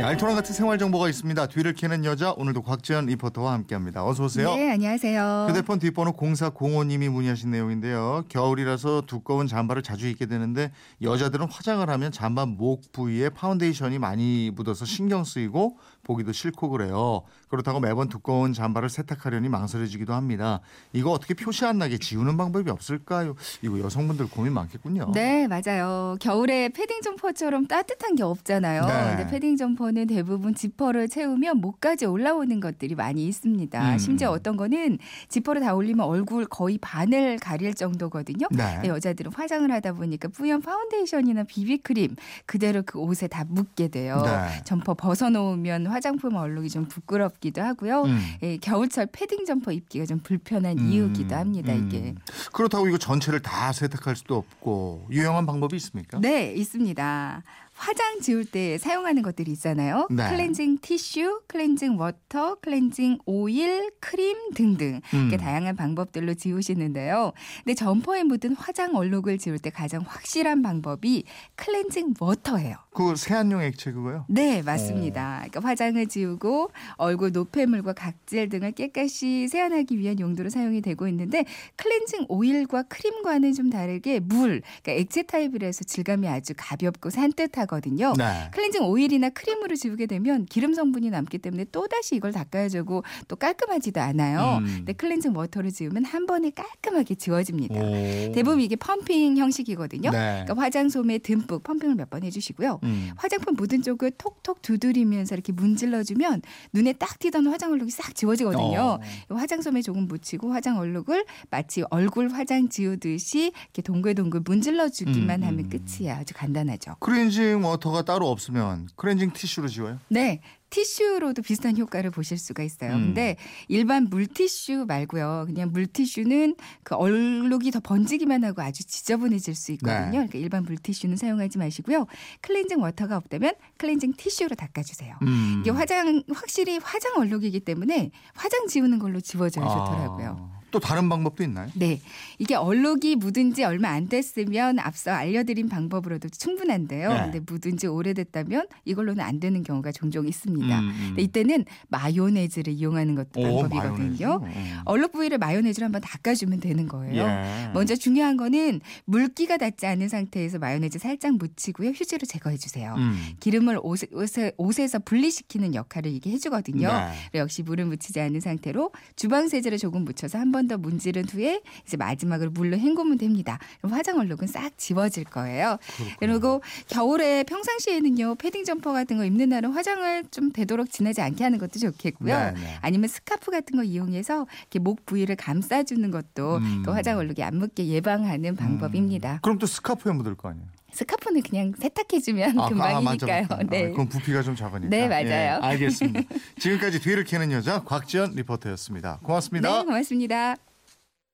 네, 알토란 같은 생활 정보가 있습니다. 뒤를 캐는 여자 오늘도 곽지연 리포터와 함께합니다. 어서 오세요. 네, 안녕하세요. 휴대폰 뒷번호 0405님이 문의하신 내용인데요. 겨울이라서 두꺼운 잠바를 자주 입게 되는데 여자들은 화장을 하면 잠바 목 부위에 파운데이션이 많이 묻어서 신경 쓰이고 보기도 싫고 그래요. 그렇다고 매번 두꺼운 잠바를 세탁하려니 망설여지기도 합니다. 이거 어떻게 표시 안 나게 지우는 방법이 없을까요? 이거 여성분들 고민 많겠군요. 네, 맞아요. 겨울에 패딩 점퍼처럼 따뜻한 게 없잖아요. 네. 근데 패딩 점퍼 는 대부분 지퍼를 채우면 목까지 올라오는 것들이 많이 있습니다. 음. 심지어 어떤 거는 지퍼를 다 올리면 얼굴 거의 반을 가릴 정도거든요. 네. 근데 여자들은 화장을 하다 보니까 뿌연 파운데이션이나 비비크림 그대로 그 옷에 다 묻게 돼요. 네. 점퍼 벗어놓으면 화장품 얼룩이 좀 부끄럽기도 하고요. 음. 예, 겨울철 패딩 점퍼 입기가 좀 불편한 이유기도 합니다. 음. 이게. 그렇다고 이거 전체를 다 세탁할 수도 없고 유용한 방법이 있습니까? 네, 있습니다. 화장 지울 때 사용하는 것들이 있잖아요. 네. 클렌징 티슈, 클렌징 워터, 클렌징 오일, 크림 등등 이렇게 음. 다양한 방법들로 지우시는데요. 근데 점퍼에 묻은 화장 얼룩을 지울 때 가장 확실한 방법이 클렌징 워터예요. 그 세안용 액체 그거요? 네, 맞습니다. 어. 그러니까 화장을 지우고 얼굴 노폐물과 각질 등을 깨끗이 세안하기 위한 용도로 사용이 되고 있는데 클렌징 오일과 크림과는 좀 다르게 물, 그러니까 액체 타입이라서 질감이 아주 가볍고 산뜻하 거든요. 네. 클렌징 오일이나 크림으로 지우게 되면 기름 성분이 남기 때문에 또다시 이걸 닦아야 되고 또 깔끔하지도 않아요. 음. 근데 클렌징 워터를 지우면 한 번에 깔끔하게 지워집니다. 오. 대부분 이게 펌핑 형식이거든요. 네. 그러니까 화장솜에 듬뿍 펌핑을 몇 번 해주시고요. 음. 화장품 묻은 쪽을 톡톡 두드리면서 이렇게 문질러주면 눈에 딱 띄던 화장 얼룩이 싹 지워지거든요. 어. 화장솜에 조금 묻히고 화장 얼룩을 마치 얼굴 화장 지우듯이 이렇게 동글동글 문질러주기만 음, 하면 음. 끝이야. 아주 간단하죠. 클렌징 워터가 따로 없으면 클렌징 티슈로 지워요? 네. 티슈로도 비슷한 효과를 보실 수가 있어요. 음. 근데 일반 물티슈 말고요. 그냥 물티슈는 그 얼룩이 더 번지기만 하고 아주 지저분해질 수 있거든요. 네. 그러니까 일반 물티슈는 사용하지 마시고요. 클렌징 워터가 없다면 클렌징 티슈로 닦아주세요. 음. 이게 화장 확실히 화장 얼룩이기 때문에 화장 지우는 걸로 지워져야 좋더라고요. 아, 또 다른 방법도 있나요? 네. 이게 얼룩이 묻은 지 얼마 안 됐으면 앞서 알려드린 방법으로도 충분한데요. 네. 근데 묻은 지 오래됐다면 이걸로는 안 되는 경우가 종종 있습니다. 음, 음. 근데 이때는 마요네즈를 이용하는 것도 오, 방법이거든요. 마요네즈. 음. 얼룩 부위를 마요네즈로 한번 닦아주면 되는 거예요. 예. 먼저 중요한 거는 물기가 닿지 않은 상태에서 마요네즈 살짝 묻히고요. 휴지로 제거해 주세요. 음. 기름을 옷에, 옷에, 옷에서 분리시키는 역할을 이게 해주거든요. 네. 역시 물을 묻히지 않은 상태로 주방 세제를 조금 묻혀서 한번 더 문지른 후에 이제 마지막으로 물로 헹구면 됩니다. 그럼 화장 얼룩은 싹 지워질 거예요. 그리고 겨울에 평상시에는요 패딩 점퍼 같은 거 입는 날은 화장을 좀 되도록 진하지 않게 하는 것도 좋겠고요. 네, 네. 아니면 스카프 같은 거 이용해서 이렇게 목 부위를 감싸주는 것도 음. 그 화장 얼룩이 안 묻게 예방하는 방법입니다. 그럼 또 스카프에 묻을 거 아니에요? 스카프는 그냥 세탁해주면 아, 아, 맞아, 금방이니까요. 아, 네. 그럼 부피가 좀 작으니까. 네, 맞아요. 예, 알겠습니다. 지금까지 뒤를 캐는 여자 곽지연 리포터였습니다. 고맙습니다. 네, 고맙습니다.